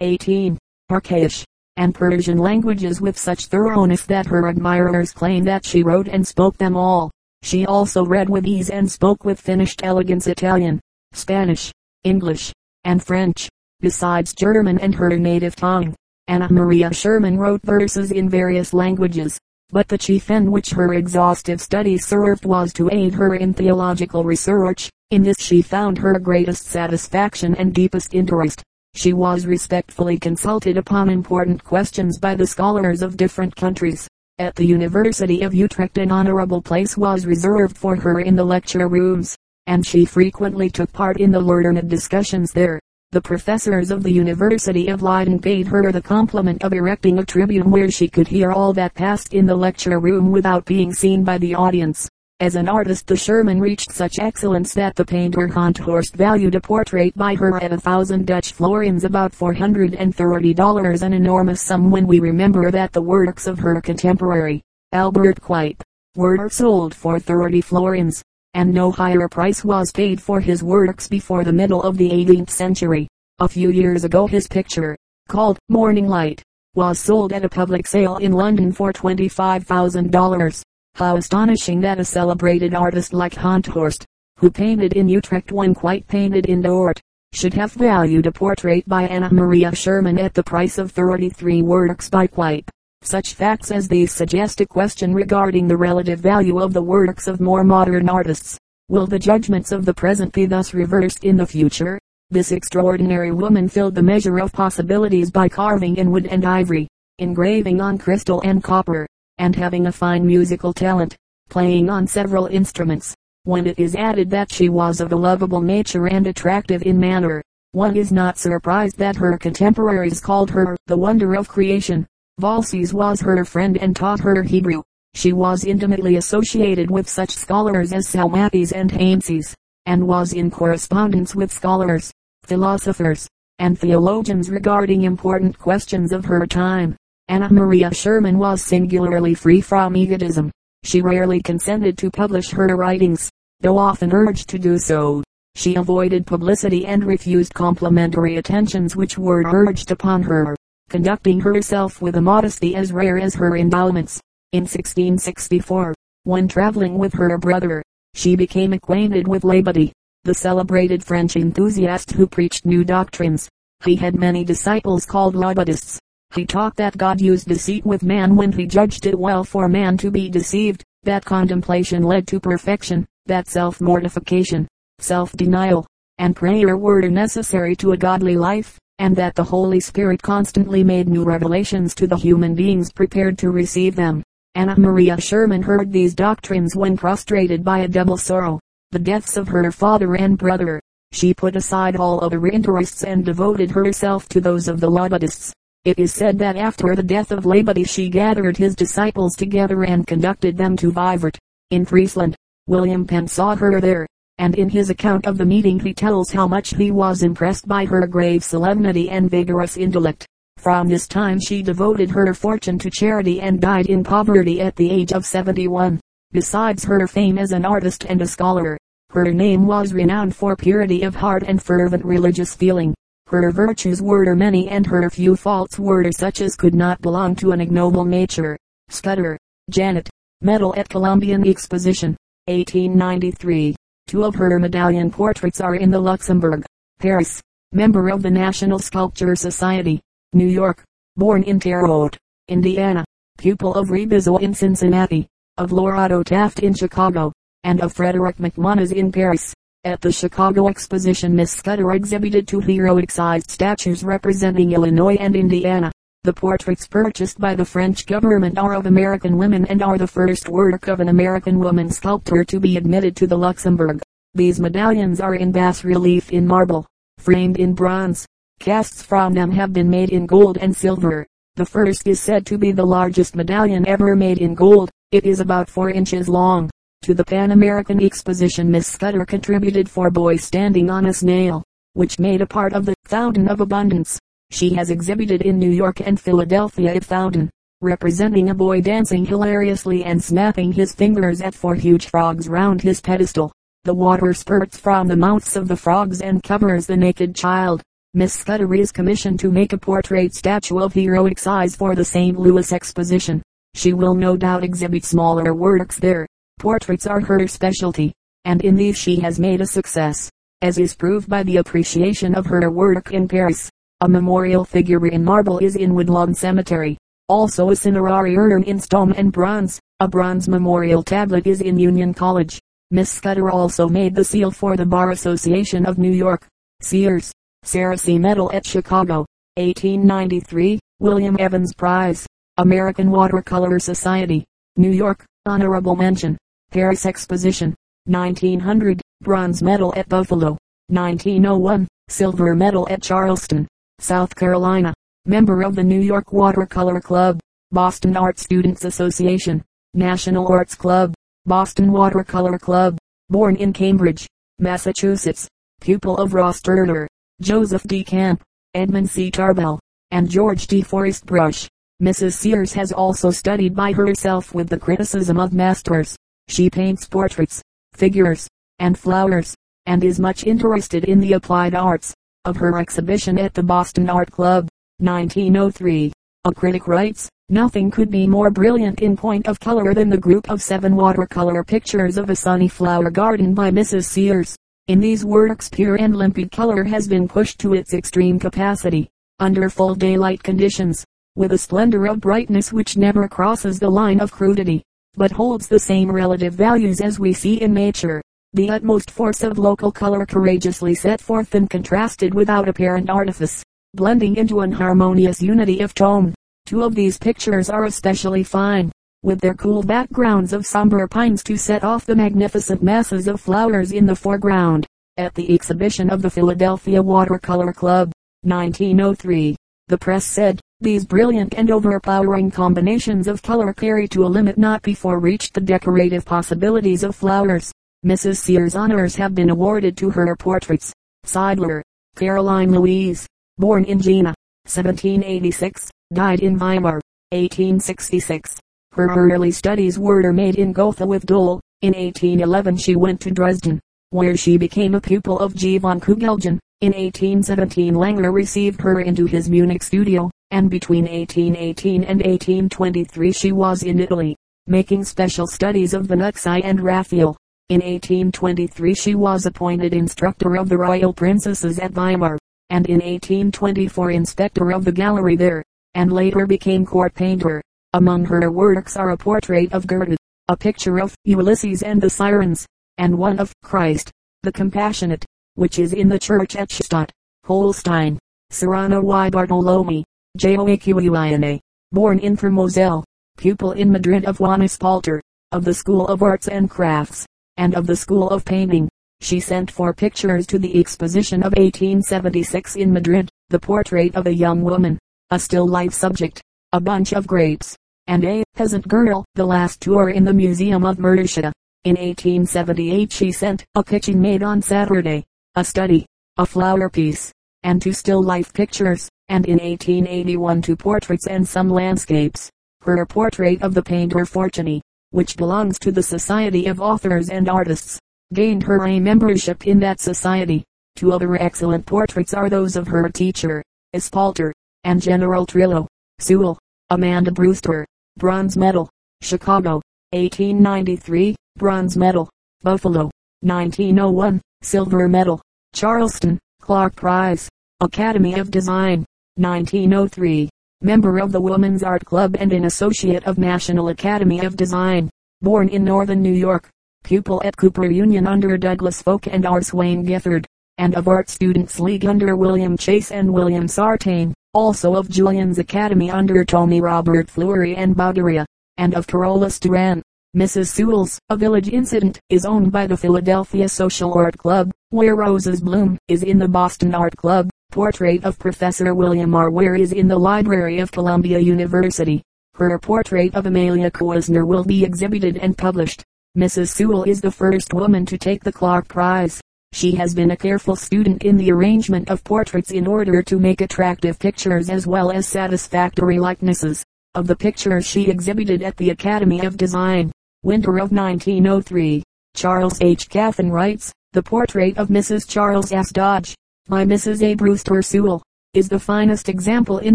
18. Archaic and Persian languages with such thoroughness that her admirers claim that she wrote and spoke them all. She also read with ease and spoke with finished elegance Italian, Spanish, English, and French, besides German and her native tongue. Anna Maria Schurman wrote verses in various languages, but the chief end which her exhaustive studies served was to aid her in theological research. In this she found her greatest satisfaction and deepest interest. She was respectfully consulted upon important questions by the scholars of different countries. At the University of Utrecht an honorable place was reserved for her in the lecture rooms, and she frequently took part in the learned discussions there. The professors of the University of Leiden paid her the compliment of erecting a tribune where she could hear all that passed in the lecture room without being seen by the audience. As an artist the Schurman reached such excellence that the painter Honthorst valued a portrait by her at a thousand Dutch florins about $430 an enormous sum when we remember that the works of her contemporary, Albert Cuyp, were sold for 30 florins and no higher price was paid for his works before the middle of the 18th century. A few years ago his picture, called Morning Light, was sold at a public sale in London for $25,000. How astonishing that a celebrated artist like Honthorst, who painted in Utrecht when Cuyp painted in Dort, should have valued a portrait by Anna Maria Schurman at the price of 33 works by Cuyp. Such facts as these suggest a question regarding the relative value of the works of more modern artists. Will the judgments of the present be thus reversed in the future? This extraordinary woman filled the measure of possibilities by carving in wood and ivory, engraving on crystal and copper, and having a fine musical talent, playing on several instruments. When it is added that she was of a lovable nature and attractive in manner, one is not surprised that her contemporaries called her the wonder of creation. Valses was her friend and taught her Hebrew. She was intimately associated with such scholars as Salmasius and Heinsius, and was in correspondence with scholars, philosophers, and theologians regarding important questions of her time. Anna Maria Schurman was singularly free from egotism. She rarely consented to publish her writings, though often urged to do so. She avoided publicity and refused complimentary attentions which were urged upon her conducting herself with a modesty as rare as her endowments. In 1664, when traveling with her brother, she became acquainted with Labadie, the celebrated French enthusiast who preached new doctrines. He had many disciples called Labadists. He taught that God used deceit with man when he judged it well for man to be deceived, that contemplation led to perfection, that self-mortification, self-denial, and prayer were necessary to a godly life and that the Holy Spirit constantly made new revelations to the human beings prepared to receive them. Anna Maria Schurman heard these doctrines when prostrated by a double sorrow, the deaths of her father and brother. She put aside all other interests and devoted herself to those of the Labadists. It is said that after the death of Labadie she gathered his disciples together and conducted them to Vivert, in Friesland. William Penn saw her there, and in his account of the meeting he tells how much he was impressed by her grave solemnity and vigorous intellect. From this time she devoted her fortune to charity and died in poverty at the age of 71. Besides her fame as an artist and a scholar, her name was renowned for purity of heart and fervent religious feeling. Her virtues were many and her few faults were such as could not belong to an ignoble nature. Scudder, Janet, Medal at Columbian Exposition, 1893. Two of her medallion portraits are in the Luxembourg, Paris. Member of the National Sculpture Society, New York. Born in Terre Haute, Indiana. Pupil of Rebisso in Cincinnati, of Lorado Taft in Chicago, and of Frederick MacMonnies in Paris. At the Chicago Exposition Miss Scudder exhibited two heroic-sized statues representing Illinois and Indiana. The portraits purchased by the French government are of American women and are the first work of an American woman sculptor to be admitted to the Luxembourg. These medallions are in bas relief in marble, framed in bronze. Casts from them have been made in gold and silver. The first is said to be the largest medallion ever made in gold. It is about 4 inches long. To the Pan American Exposition Miss Scudder contributed four boys standing on a snail, which made a part of the Fountain of Abundance. She has exhibited in New York and Philadelphia at Fountain, representing a boy dancing hilariously and snapping his fingers at four huge frogs round his pedestal. The water spurts from the mouths of the frogs and covers the naked child. Miss Scudder is commissioned to make a portrait statue of heroic size for the St. Louis Exposition. She will no doubt exhibit smaller works there. Portraits are her specialty, and in these she has made a success, as is proved by the appreciation of her work in Paris. A memorial figure in marble is in Woodlawn Cemetery. Also a cinerary urn in stone and bronze. A bronze memorial tablet is in Union College. Miss Scudder also made the seal for the Bar Association of New York. Sears. Sarah C. Medal at Chicago. 1893. William Evans Prize. American Watercolor Society. New York. Honorable mention. Paris Exposition. 1900. Bronze Medal at Buffalo. 1901. Silver Medal at Charleston, South Carolina. Member of the New York Watercolor Club. Boston Art Students Association. National Arts Club. Boston Watercolor Club. Born in Cambridge, Massachusetts. Pupil of Ross Turner, Joseph D. Camp, Edmund C. Tarbell, and George de Forest Brush. Mrs. Sears has also studied by herself with the criticism of masters. She paints portraits, figures, and flowers, and is much interested in the applied arts. Of her exhibition at the Boston Art Club, 1903, a critic writes, Nothing could be more brilliant in point of color than the group of seven watercolor pictures of a sunny flower garden by Mrs. Sears. In these works pure and limpid color has been pushed to its extreme capacity, under full daylight conditions, with a splendor of brightness which never crosses the line of crudity, but holds the same relative values as we see in nature. The utmost force of local color courageously set forth and contrasted without apparent artifice, blending into an harmonious unity of tone. Two of these pictures are especially fine, with their cool backgrounds of somber pines to set off the magnificent masses of flowers in the foreground. At the exhibition of the Philadelphia Watercolor Club, 1903, the press said, these brilliant and overpowering combinations of color carry to a limit not before reached the decorative possibilities of flowers. Mrs. Sears honors have been awarded to her portraits. Seidler, Caroline Louise, born in Jena, 1786, died in Weimar, 1866. Her early studies were made in Gotha with Dole. In 1811 she went to Dresden, where she became a pupil of G. von Kugelgen. In 1817 Langer received her into his Munich studio and between 1818 and 1823 she was in Italy, making special studies of Vannucci and Raphael. In 1823 she was appointed instructor of the royal princesses at Weimar, and in 1824 inspector of the gallery there, and later became court painter. Among her works are a portrait of Gertrude, a picture of Ulysses and the Sirens, and one of Christ, the Compassionate, which is in the church at Stadt, Holstein. Serrano y Bartolome, Joaquina, born in Moselle, pupil in Madrid of Juan Espalter, of the School of Arts and Crafts, and of the School of Painting. She sent four pictures to the exposition of 1876 in Madrid, the portrait of a young woman, a still life subject, a bunch of grapes, and a peasant girl. The last tour in the Museum of Murcia. In 1878 she sent a kitchen maid on Saturday, a study, a flower piece, and two still life pictures and in 1881 two portraits and some landscapes. Her portrait of the painter Fortuny, which belongs to the Society of Authors and Artists, gained her a membership in that society. Two other excellent portraits are those of her teacher, Espalter, and General Trillo. Sewell, Amanda Brewster, bronze medal, Chicago, 1893, bronze medal, Buffalo, 1901, silver medal, Charleston, Clark Prize, Academy of Design, 1903. Member of the Woman's Art Club and an associate of National Academy of Design. Born in northern New York. Pupil at Cooper Union under Douglas Volk and R. Swain Gifford. And of Art Students League under William Chase and William Sartain. Also of Julian's Academy under Tony Robert Fleury and Bauderia. And of Carolus Duran. Mrs. Sewell's, A Village Incident, is owned by the Philadelphia Social Art Club, where Roses Bloom is in the Boston Art Club. Portrait of Professor William R. Ware is in the Library of Columbia University. Her portrait of Amelia Koisner will be exhibited and published. Mrs. Sewell is the first woman to take the Clark Prize. She has been a careful student in the arrangement of portraits in order to make attractive pictures as well as satisfactory likenesses. Of the pictures she exhibited at the Academy of Design, winter of 1903, Charles H. Caffin writes, the portrait of Mrs. Charles S. Dodge, by Mrs. A. Brewster Sewell, is the finest example in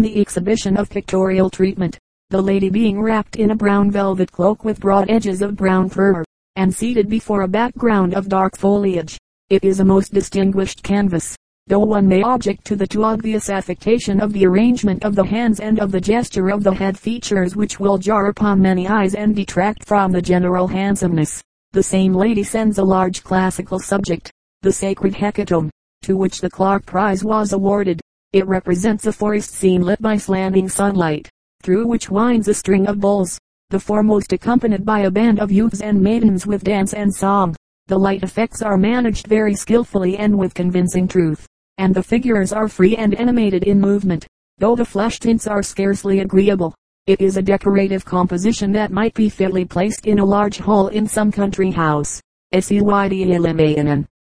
the exhibition of pictorial treatment, the lady being wrapped in a brown velvet cloak with broad edges of brown fur, and seated before a background of dark foliage. It is a most distinguished canvas, though one may object to the too obvious affectation of the arrangement of the hands and of the gesture of the head features which will jar upon many eyes and detract from the general handsomeness. The same lady sends a large classical subject, the sacred hecatomb, to which the Clark Prize was awarded. It represents a forest scene lit by slanting sunlight, through which winds a string of bulls, the foremost accompanied by a band of youths and maidens with dance and song. The light effects are managed very skillfully and with convincing truth, and the figures are free and animated in movement, though the flesh tints are scarcely agreeable. It is a decorative composition that might be fitly placed in a large hall in some country house. S.E.Y.D.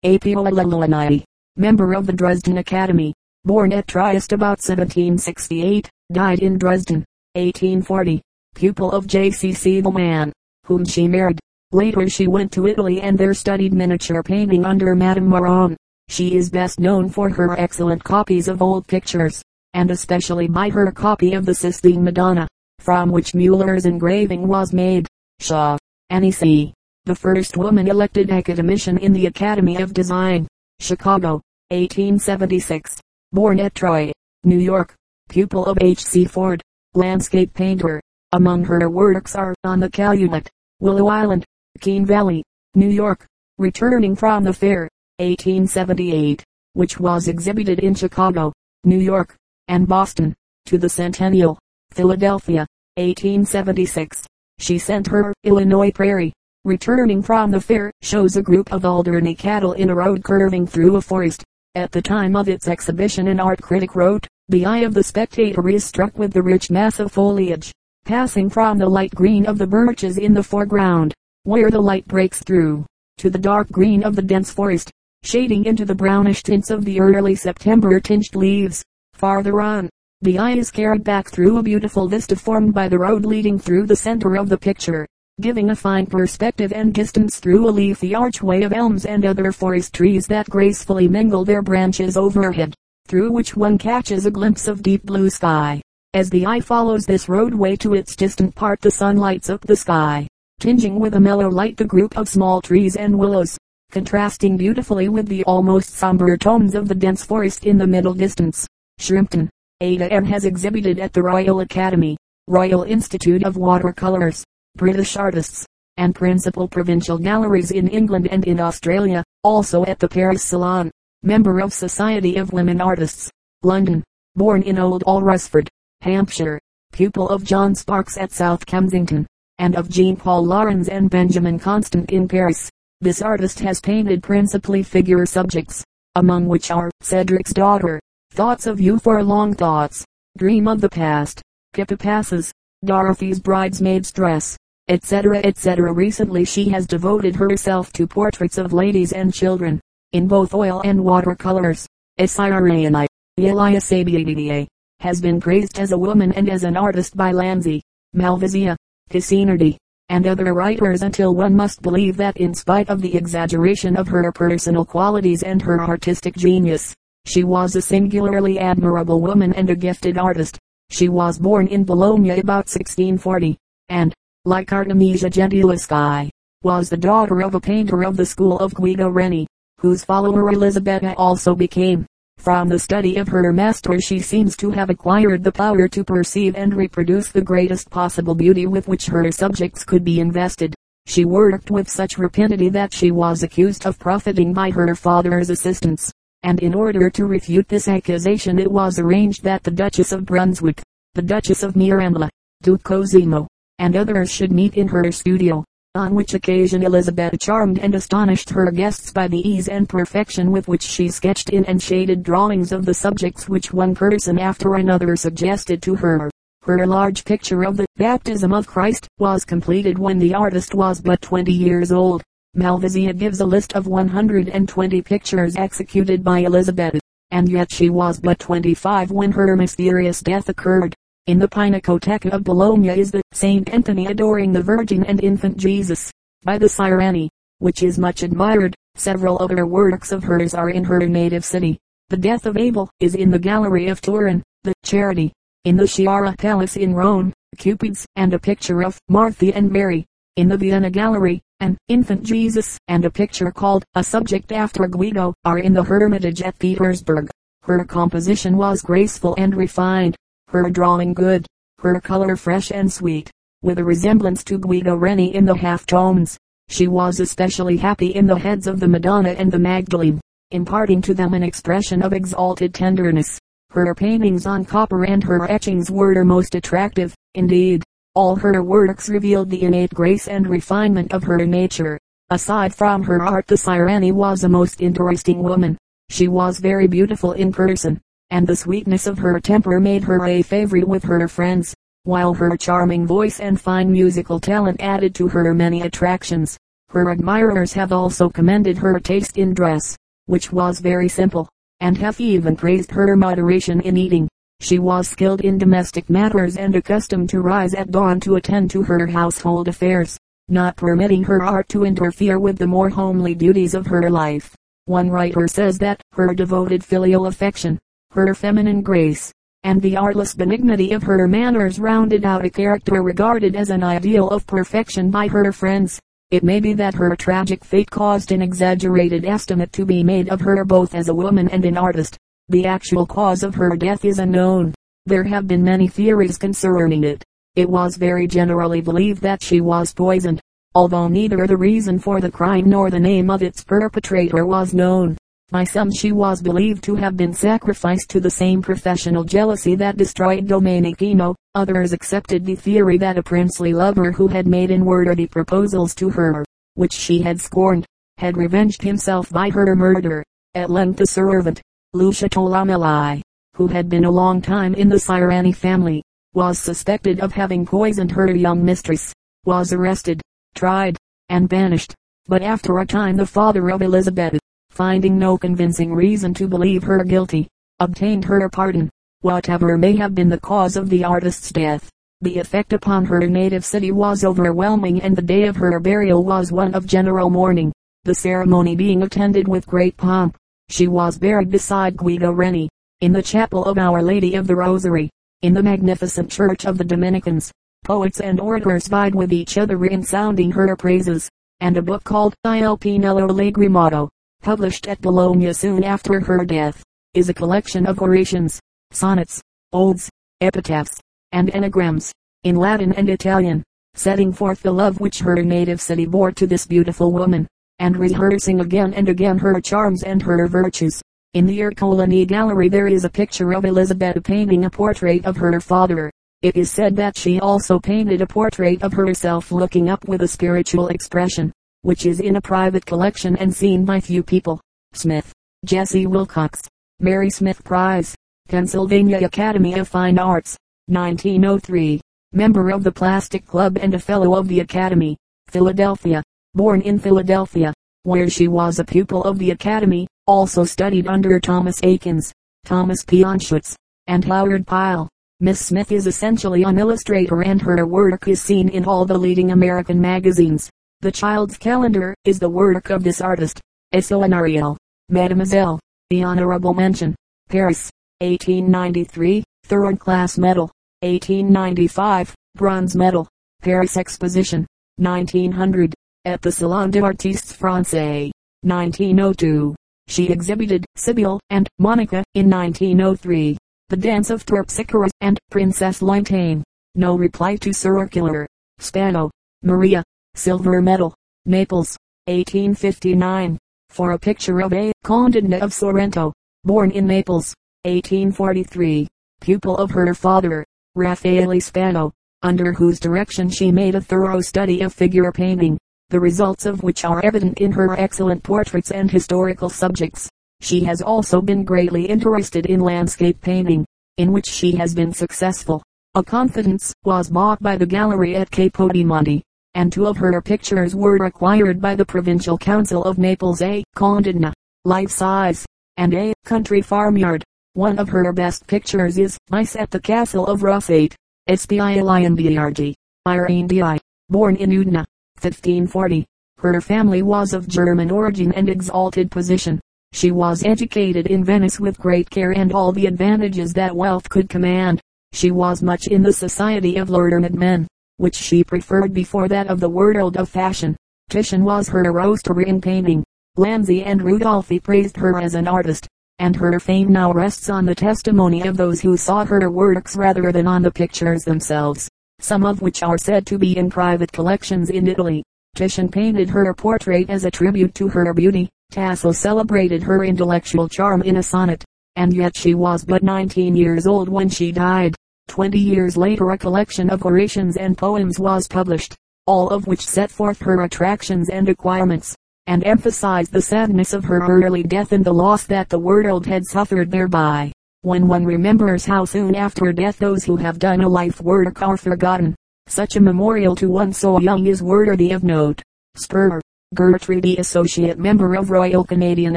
A.P.O member of the Dresden Academy, born at Trieste about 1768, died in Dresden, 1840, pupil of J.C. Siegelman, whom she married. Later she went to Italy and there studied miniature painting under Madame Moron. She is best known for her excellent copies of old pictures, and especially by her copy of the Sistine Madonna, from which Muller's engraving was made. Shaw, Annie C. The first woman elected academician in the Academy of Design, Chicago, 1876. Born at Troy, New York. Pupil of H. C. Ford. Landscape painter. Among her works are On the Calumet, Willow Island, Keene Valley, New York. Returning from the fair, 1878, which was exhibited in Chicago, New York, and Boston, to the Centennial, Philadelphia, 1876. She sent her Illinois Prairie, returning from the fair, shows a group of Alderney cattle in a road curving through a forest. At the time of its exhibition an art critic wrote, the eye of the spectator is struck with the rich mass of foliage, passing from the light green of the birches in the foreground, where the light breaks through, to the dark green of the dense forest, shading into the brownish tints of the early September tinged leaves. Farther on, the eye is carried back through a beautiful vista formed by the road leading through the center of the picture, giving a fine perspective and distance through a leafy archway of elms and other forest trees that gracefully mingle their branches overhead, through which one catches a glimpse of deep blue sky. As the eye follows this roadway to its distant part the sun lights up the sky, tinging with a mellow light the group of small trees and willows, contrasting beautifully with the almost somber tones of the dense forest in the middle distance. Shrimpton, Ada M. has exhibited at the Royal Academy, Royal Institute of Watercolors, British artists, and principal provincial galleries in England and in Australia, also at the Paris Salon. Member of Society of Women Artists, London. Born in Old Alresford, Hampshire. Pupil of John Sparks at South Kensington, and of Jean Paul Laurens and Benjamin Constant in Paris. This artist has painted principally figure subjects, among which are Cedric's Daughter, Thoughts of You for Long Thoughts, Dream of the Past, Pippa Passes, Dorothy's Bridesmaid's Dress, etc. etc. Recently she has devoted herself to portraits of ladies and children, in both oil and watercolors. Esirani, Elisabetta, has been praised as a woman and as an artist by Lanzi, Malvasia, Cassinerdi, and other writers until one must believe that in spite of the exaggeration of her personal qualities and her artistic genius, she was a singularly admirable woman and a gifted artist. She was born in Bologna about 1640, and, like Artemisia Gentileschi, was the daughter of a painter of the school of Guido Reni, whose follower Elisabetta also became. From the study of her master she seems to have acquired the power to perceive and reproduce the greatest possible beauty with which her subjects could be invested. She worked with such rapidity that she was accused of profiting by her father's assistance, and in order to refute this accusation it was arranged that the Duchess of Brunswick, the Duchess of Mirandola, Duke Cosimo, and others should meet in her studio, on which occasion Elizabeth charmed and astonished her guests by the ease and perfection with which she sketched in and shaded drawings of the subjects which one person after another suggested to her. Her large picture of the baptism of Christ was completed when the artist was but 20 years old. Malvasia gives a list of 120 pictures executed by Elizabeth, and yet she was but 25 when her mysterious death occurred. In the Pinacoteca of Bologna is the Saint Anthony adoring the Virgin and Infant Jesus, by the Sirani, which is much admired. Several other works of hers are in her native city. The Death of Abel is in the Gallery of Turin. The Charity, in the Sciarra Palace in Rome, Cupids, and a picture of Martha and Mary. In the Vienna Gallery, an infant Jesus, and a picture called A Subject after Guido, are in the Hermitage at Petersburg. Her composition was graceful and refined, her drawing good, her color fresh and sweet, with a resemblance to Guido Reni in the half tones. She was especially happy in the heads of the Madonna and the Magdalene, imparting to them an expression of exalted tenderness. Her paintings on copper and her etchings were most attractive, indeed, all her works revealed the innate grace and refinement of her nature. Aside from her art the Sirani was a most interesting woman. She was very beautiful in person, and the sweetness of her temper made her a favorite with her friends, while her charming voice and fine musical talent added to her many attractions. Her admirers have also commended her taste in dress, which was very simple, and have even praised her moderation in eating. She was skilled in domestic matters and accustomed to rise at dawn to attend to her household affairs, not permitting her art to interfere with the more homely duties of her life. One writer says that her devoted filial affection, her feminine grace, and the artless benignity of her manners rounded out a character regarded as an ideal of perfection by her friends. It may be that her tragic fate caused an exaggerated estimate to be made of her both as a woman and an artist. The actual cause of her death is unknown. There have been many theories concerning it. It was very generally believed that she was poisoned, although neither the reason for the crime nor the name of its perpetrator was known. By some she was believed to have been sacrificed to the same professional jealousy that destroyed Domenichino. Others accepted the theory that a princely lover who had made unworthy proposals to her, which she had scorned, had revenged himself by her murder. At length a servant, Lucia Tolomei, who had been a long time in the Sirani family, was suspected of having poisoned her young mistress, was arrested, tried, and banished. But after a time the father of Elizabeth, finding no convincing reason to believe her guilty, obtained her pardon. Whatever may have been the cause of the artist's death, the effect upon her native city was overwhelming and the day of her burial was one of general mourning, the ceremony being attended with great pomp. She was buried beside Guido Reni, in the chapel of Our Lady of the Rosary, in the magnificent church of the Dominicans. Poets and orators vied with each other in sounding her praises, and a book called Il Pennello Lagrimato, published at Bologna soon after her death, is a collection of orations, sonnets, odes, epitaphs, and anagrams, in Latin and Italian, setting forth the love which her native city bore to this beautiful woman and rehearsing again and again her charms and her virtues. In the Ercolani gallery there is a picture of Elizabeth painting a portrait of her father. It is said that she also painted a portrait of herself looking up with a spiritual expression, which is in a private collection and seen by few people. Smith, Jessie Willcox, Mary Smith Prize, Pennsylvania Academy of Fine Arts, 1903. Member of the Plastic Club and a Fellow of the Academy, Philadelphia born in Philadelphia, where she was a pupil of the Academy, also studied under Thomas Eakins, Thomas P. Anschutz, and Howard Pyle. Miss Smith is essentially an illustrator and her work is seen in all the leading American magazines. The Child's Calendar is the work of this artist. Ariel, Mademoiselle, the Honorable Mention, Paris, 1893, third class medal, 1895, bronze medal, Paris Exposition, 1900, at the Salon des Artistes Français, 1902. She exhibited Sibyl and Monica in 1903. The Dance of Terpsichore and Princess Liontaine. No reply to circular. Spano. Maria. Silver medal. Naples. 1859. For a picture of a Condina of Sorrento. Born in Naples. 1843. Pupil of her father. Raffaele Spano. Under whose direction she made a thorough study of figure painting the results of which are evident in her excellent portraits and historical subjects. She has also been greatly interested in landscape painting, in which she has been successful. A confidence was bought by the gallery at Capodimonte, and two of her pictures were acquired by the Provincial Council of Naples a Condina, life size, and a country farmyard. One of her best pictures is Mice at the Castle of Rossate. Espialian Biardi, Irene Di, born in Udine, 1540. Her family was of German origin and exalted position. She was educated in Venice with great care and all the advantages that wealth could command. She was much in the society of learned men, which she preferred before that of the world of fashion. Titian was her roaster in painting. Lanzi and Rudolphi praised her as an artist, and her fame now rests on the testimony of those who saw her works rather than on the pictures themselves, some of which are said to be in private collections in Italy. Titian painted her portrait as a tribute to her beauty. Tasso celebrated her intellectual charm in a sonnet, and yet she was but 19 years old when she died. Twenty years later a collection of orations and poems was published, all of which set forth her attractions and acquirements, and emphasized the sadness of her early death and the loss that the world had suffered thereby. When one remembers how soon after death those who have done a life work are forgotten, such a memorial to one so young is worthy of note. Spurr, Gertrude Associate Member of Royal Canadian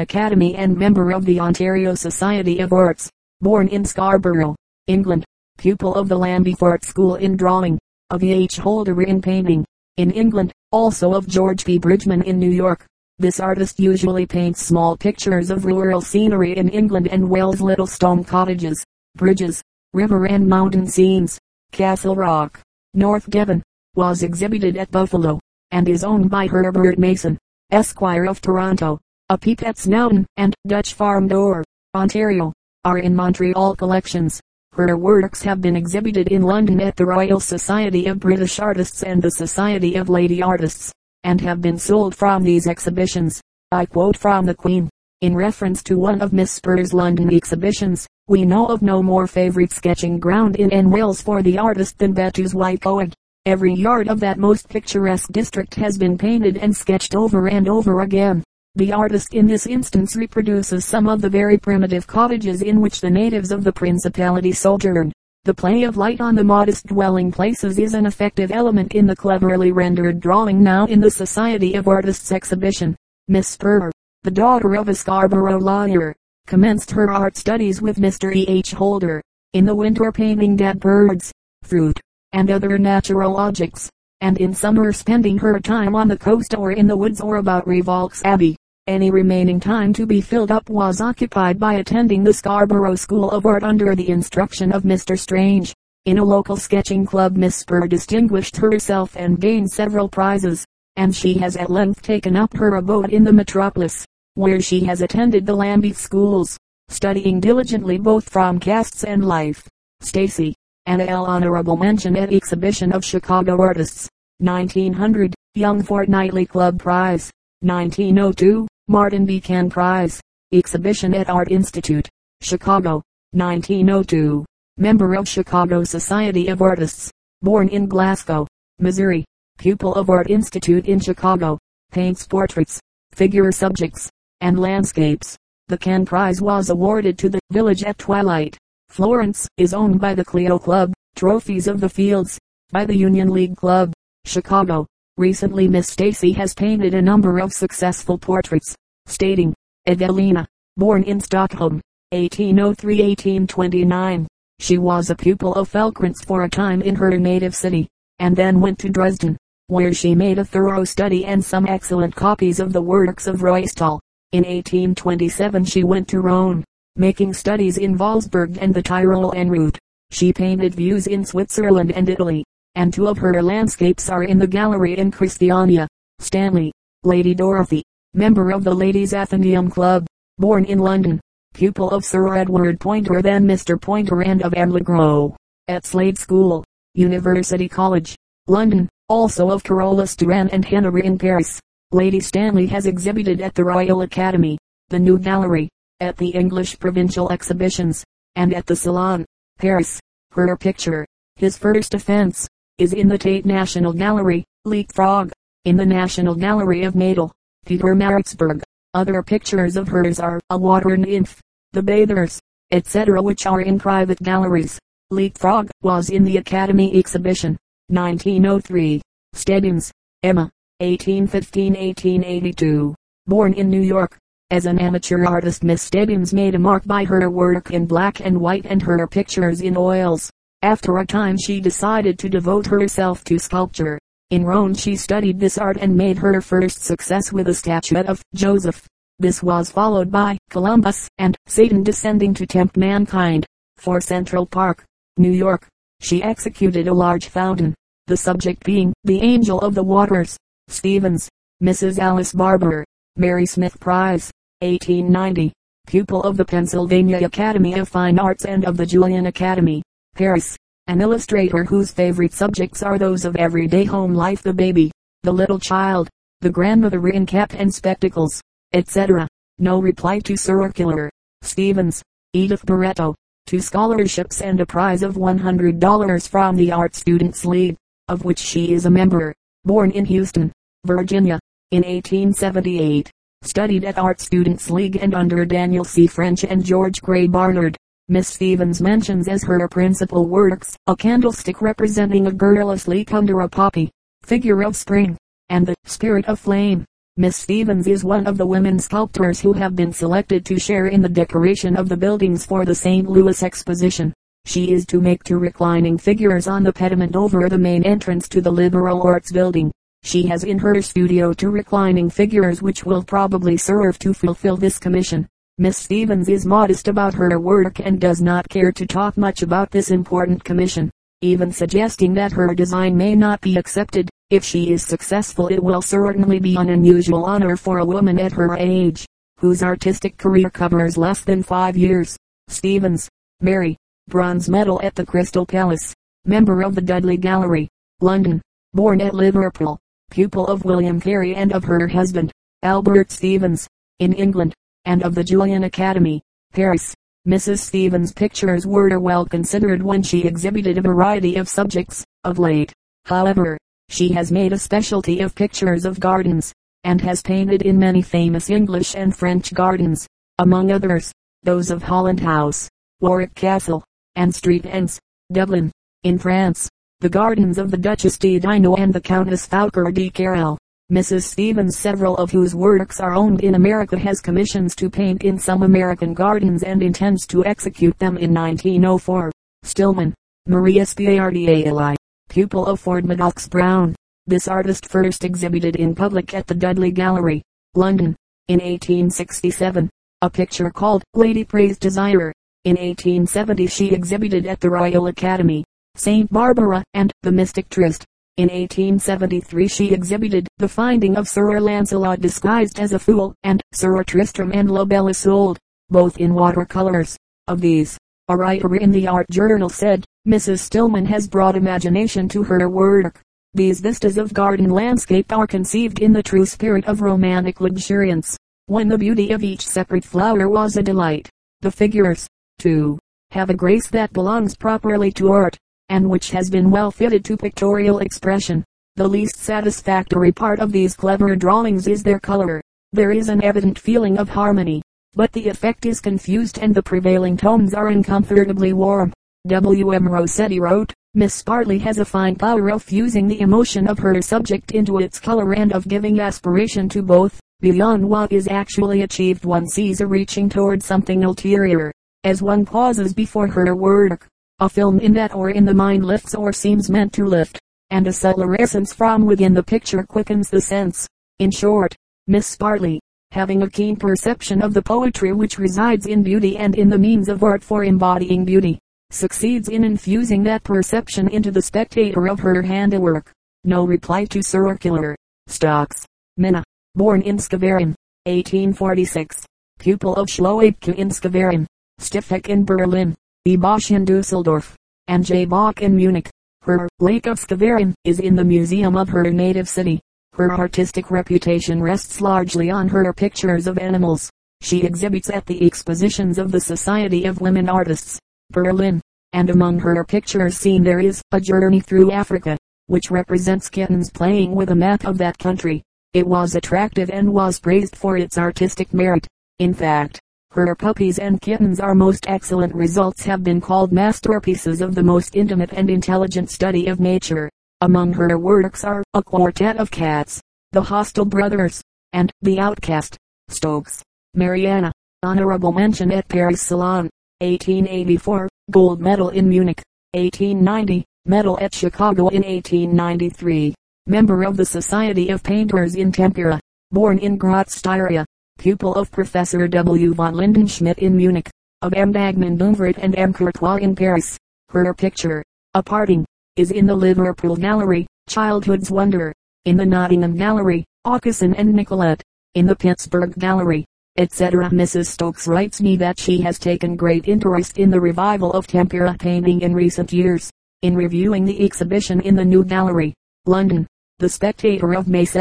Academy and Member of the Ontario Society of Arts. Born in Scarborough, England. Pupil of the Lambeth Art School in Drawing. Of E. H. Holder in Painting. In England, also of George P. Bridgman in New York. This artist usually paints small pictures of rural scenery in England and Wales little stone cottages, bridges, river and mountain scenes. Castle Rock, North Devon, was exhibited at Buffalo and is owned by Herbert Mason, Esquire of Toronto. A at Snowdon and Dutch Farm Door, Ontario, are in Montreal collections. Her works have been exhibited in London at the Royal Society of British Artists and the Society of Lady Artists, and have been sold from these exhibitions. I quote from the Queen. In reference to one of Miss Spurr's London exhibitions, we know of no more favorite sketching ground in N. Wales for the artist than Bettws White Coed. Every yard of that most picturesque district has been painted and sketched over and over again. The artist in this instance reproduces some of the very primitive cottages in which the natives of the principality sojourned. The play of light on the modest dwelling places is an effective element in the cleverly rendered drawing now in the Society of Artists exhibition. Miss Spurr, the daughter of a Scarborough lawyer, commenced her art studies with Mr. E. H. Holder, in the winter painting dead birds, fruit, and other natural objects, and in summer spending her time on the coast or in the woods or about Rievaulx Abbey. Any remaining time to be filled up was occupied by attending the Scarborough School of Art under the instruction of Mr. Strange. In a local sketching club Miss Spurr distinguished herself and gained several prizes, and she has at length taken up her abode in the metropolis, where she has attended the Lambeth schools, studying diligently both from casts and life. Stacy, an L honorable mention at exhibition of Chicago artists. 1900, Young Fortnightly Club Prize. 1902, Martin B. Cahn Prize. Exhibition at Art Institute, Chicago. 1902. Member of Chicago Society of Artists. Born in Glasgow, Missouri. Pupil of Art Institute in Chicago. Paints portraits, figure subjects, and landscapes. The Ken Prize was awarded to the Village at Twilight. Florence is owned by the Clio Club. Trophies of the Fields by the Union League Club, Chicago. Recently Miss Stacy has painted a number of successful portraits, Stading, Evelina, born in Stockholm, 1803-1829. She was a pupil of Fahlcrantz for a time in her native city, and then went to Dresden, where she made a thorough study and some excellent copies of the works of Ruysdael. In 1827 she went to Rome, making studies in Wolfsburg and the Tyrol en route. She painted views in Switzerland and Italy, and two of her landscapes are in the gallery in Christiania. Stanley, Lady Dorothy, member of the Ladies Athenaeum Club, born in London, pupil of Sir Edward Poynter then Mr. Poynter and of Amlegro, at Slade School, University College, London, also of Carolus Duran and Henry in Paris. Lady Stanley has exhibited at the Royal Academy, the New Gallery, at the English Provincial Exhibitions, and at the Salon, Paris. Her picture, his first offense, is in the Tate National Gallery, Leapfrog, in the National Gallery of Natal, Peter Maritzburg. Other pictures of hers are A Water Nymph, The Bathers, etc. which are in private galleries. Leapfrog was in the Academy exhibition, 1903. Stebbins, Emma, 1815-1882. Born in New York, as an amateur artist Miss Stebbins made a mark by her work in black and white and her pictures in oils. After a time she decided to devote herself to sculpture. In Rome she studied this art and made her first success with a statuette of Joseph, This was followed by Columbus and Satan descending to tempt mankind. For Central Park, New York, she executed a large fountain, the subject being the Angel of the Waters. Stevens, Mrs. Alice Barber, Mary Smith Prize, 1890, pupil of the Pennsylvania Academy of Fine Arts and of the Julian Academy, Paris. An illustrator whose favorite subjects are those of everyday home life the baby, the little child, the grandmother in cap and spectacles, etc. No reply to circular. Stevens, Edith Barretto, two scholarships and a prize of $100 from the Art Students League, of which she is a member. Born in Houston, Virginia, in 1878. Studied at Art Students League and under Daniel C. French and George Gray Barnard. Miss Stevens mentions as her principal works, a candlestick representing a girl asleep under a poppy, figure of spring, and the spirit of flame. Miss Stevens is one of the women sculptors who have been selected to share in the decoration of the buildings for the St. Louis Exposition. She is to make two reclining figures on the pediment over the main entrance to the Liberal Arts Building. She has in her studio two reclining figures which will probably serve to fulfill this commission. Miss Stevens is modest about her work and does not care to talk much about this important commission, even suggesting that her design may not be accepted. If she is successful it will certainly be an unusual honor for a woman at her age, whose artistic career covers less than five years. Stevens, Mary, bronze medal at the Crystal Palace, member of the Dudley Gallery, London, born at Liverpool, pupil of William Carey and of her husband, Albert Stevens, in England and of the Julian Academy, Paris. Mrs. Stevens' pictures were well considered when she exhibited a variety of subjects. Of late, however, she has made a specialty of pictures of gardens, and has painted in many famous English and French gardens, among others, those of Holland House, Warwick Castle, and Street Ends, Dublin, in France, the gardens of the Duchess de Dino and the Countess Foulques de Carrel. Mrs. Stevens several of whose works are owned in America has commissions to paint in some American gardens and intends to execute them in 1904. Stillman, Maria Sciardi pupil of Ford Madox Brown. This artist first exhibited in public at the Dudley Gallery, London, in 1867. A picture called Lady Praise Desire. In 1870 she exhibited at the Royal Academy, St. Barbara, and The Mystic Tryst. In 1873 she exhibited The Finding of Sir Lancelot disguised as a fool, and Sir Tristram and La Belle Isolde, both in watercolors. Of these, a writer in the art journal said, Mrs. Stillman has brought imagination to her work. These vistas of garden landscape are conceived in the true spirit of romantic luxuriance, when the beauty of each separate flower was a delight. The figures, too, have a grace that belongs properly to art and which has been well fitted to pictorial expression. The least satisfactory part of these clever drawings is their color. There is an evident feeling of harmony, but the effect is confused and the prevailing tones are uncomfortably warm. W. M. Rossetti wrote, Miss Bartley has a fine power of fusing the emotion of her subject into its color and of giving aspiration to both. Beyond what is actually achieved one sees a reaching toward something ulterior. As one pauses before her work, a film in that or in the mind lifts or seems meant to lift, and a subtle essence from within the picture quickens the sense. In short, Miss Bartley, having a keen perception of the poetry which resides in beauty and in the means of art for embodying beauty, succeeds in infusing that perception into the spectator of her handiwork. No reply to circular. Stocks. Minna. Born in Skavaron. 1846. Pupil of Schloebke in Skavaron. Stiffek in Berlin. E. Bosch in Dusseldorf, and J. Bach in Munich. Her Lake of Skavaron is in the museum of her native city. Her artistic reputation rests largely on her pictures of animals. She exhibits at the expositions of the Society of Women Artists, Berlin, and among her pictures seen there is A Journey Through Africa, which represents kittens playing with a map of that country. It was attractive and was praised for its artistic merit. In fact, her puppies and kittens are most excellent results have been called masterpieces of the most intimate and intelligent study of nature. Among her works are A Quartet of Cats, The Hostile Brothers, and The Outcast. Stokes, Mariana, honorable mention at Paris Salon, 1884, gold medal in Munich, 1890, medal at Chicago in 1893, member of the Society of Painters in Tempera, born in Graz, Styria, pupil of Professor W. von Lindenschmidt in Munich, of M. Dagmon Dumvrat and M. Courtois in Paris. Her picture, A Parting, is in the Liverpool Gallery, Childhood's Wonder, in the Nottingham Gallery, Aucassin and Nicolette, in the Pittsburgh Gallery, etc. Mrs. Stokes writes me that she has taken great interest in the revival of tempera painting in recent years. In reviewing the exhibition in the New Gallery, London, The Spectator of May 2,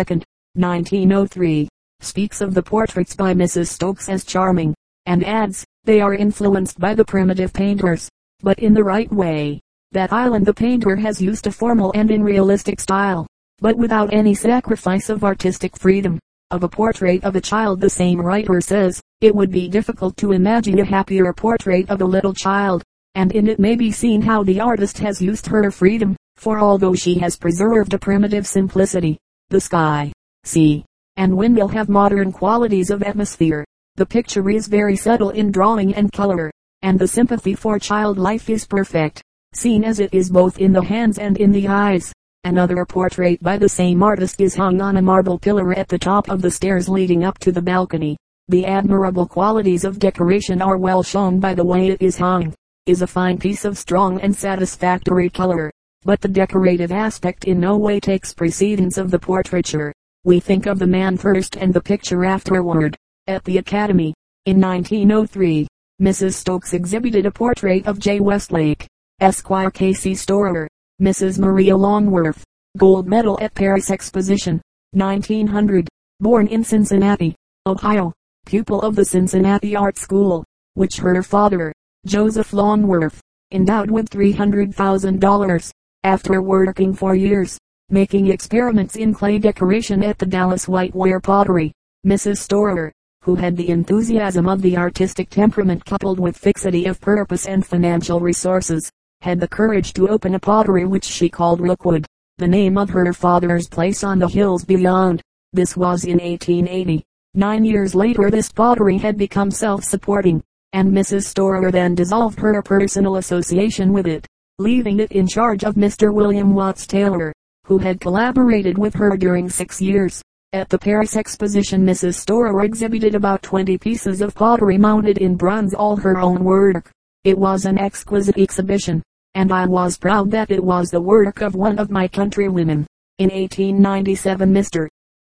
1903, speaks of the portraits by Mrs. Stokes as charming, and adds, they are influenced by the primitive painters, but in the right way. That island the painter has used a formal and in realistic style, but without any sacrifice of artistic freedom of a portrait of a child the same writer says, it would be difficult to imagine a happier portrait of a little child, and in it may be seen how the artist has used her freedom, for although she has preserved a primitive simplicity, the sky, sea, and wind will have modern qualities of atmosphere. The picture is very subtle in drawing and color, and the sympathy for child life is perfect, seen as it is both in the hands and in the eyes. Another portrait by the same artist is hung on a marble pillar at the top of the stairs leading up to the balcony. The admirable qualities of decoration are well shown by the way it is hung. Is a fine piece of strong and satisfactory color, but the decorative aspect in no way takes precedence of the portraiture. We think of the man first and the picture afterward. At the Academy, in 1903, Mrs. Stokes exhibited a portrait of J. Westlake, Esquire K.C. Storer, Mrs. Maria Longworth, gold medal at Paris Exposition, 1900, born in Cincinnati, Ohio, pupil of the Cincinnati Art School, which her father, Joseph Longworth, endowed with $300,000, after working for years, making experiments in clay decoration at the Dallas Whiteware Pottery. Mrs. Storer, who had the enthusiasm of the artistic temperament coupled with fixity of purpose and financial resources, had the courage to open a pottery which she called Rookwood, the name of her father's place on the hills beyond. This was in 1880. Nine years later this pottery had become self-supporting, and Mrs. Storer then dissolved her personal association with it, leaving it in charge of Mr. William Watts Taylor, who had collaborated with her during six years. At the Paris Exposition Mrs. Storer exhibited about 20 pieces of pottery mounted in bronze all her own work. It was an exquisite exhibition, and I was proud that it was the work of one of my countrywomen. In 1897 Mr.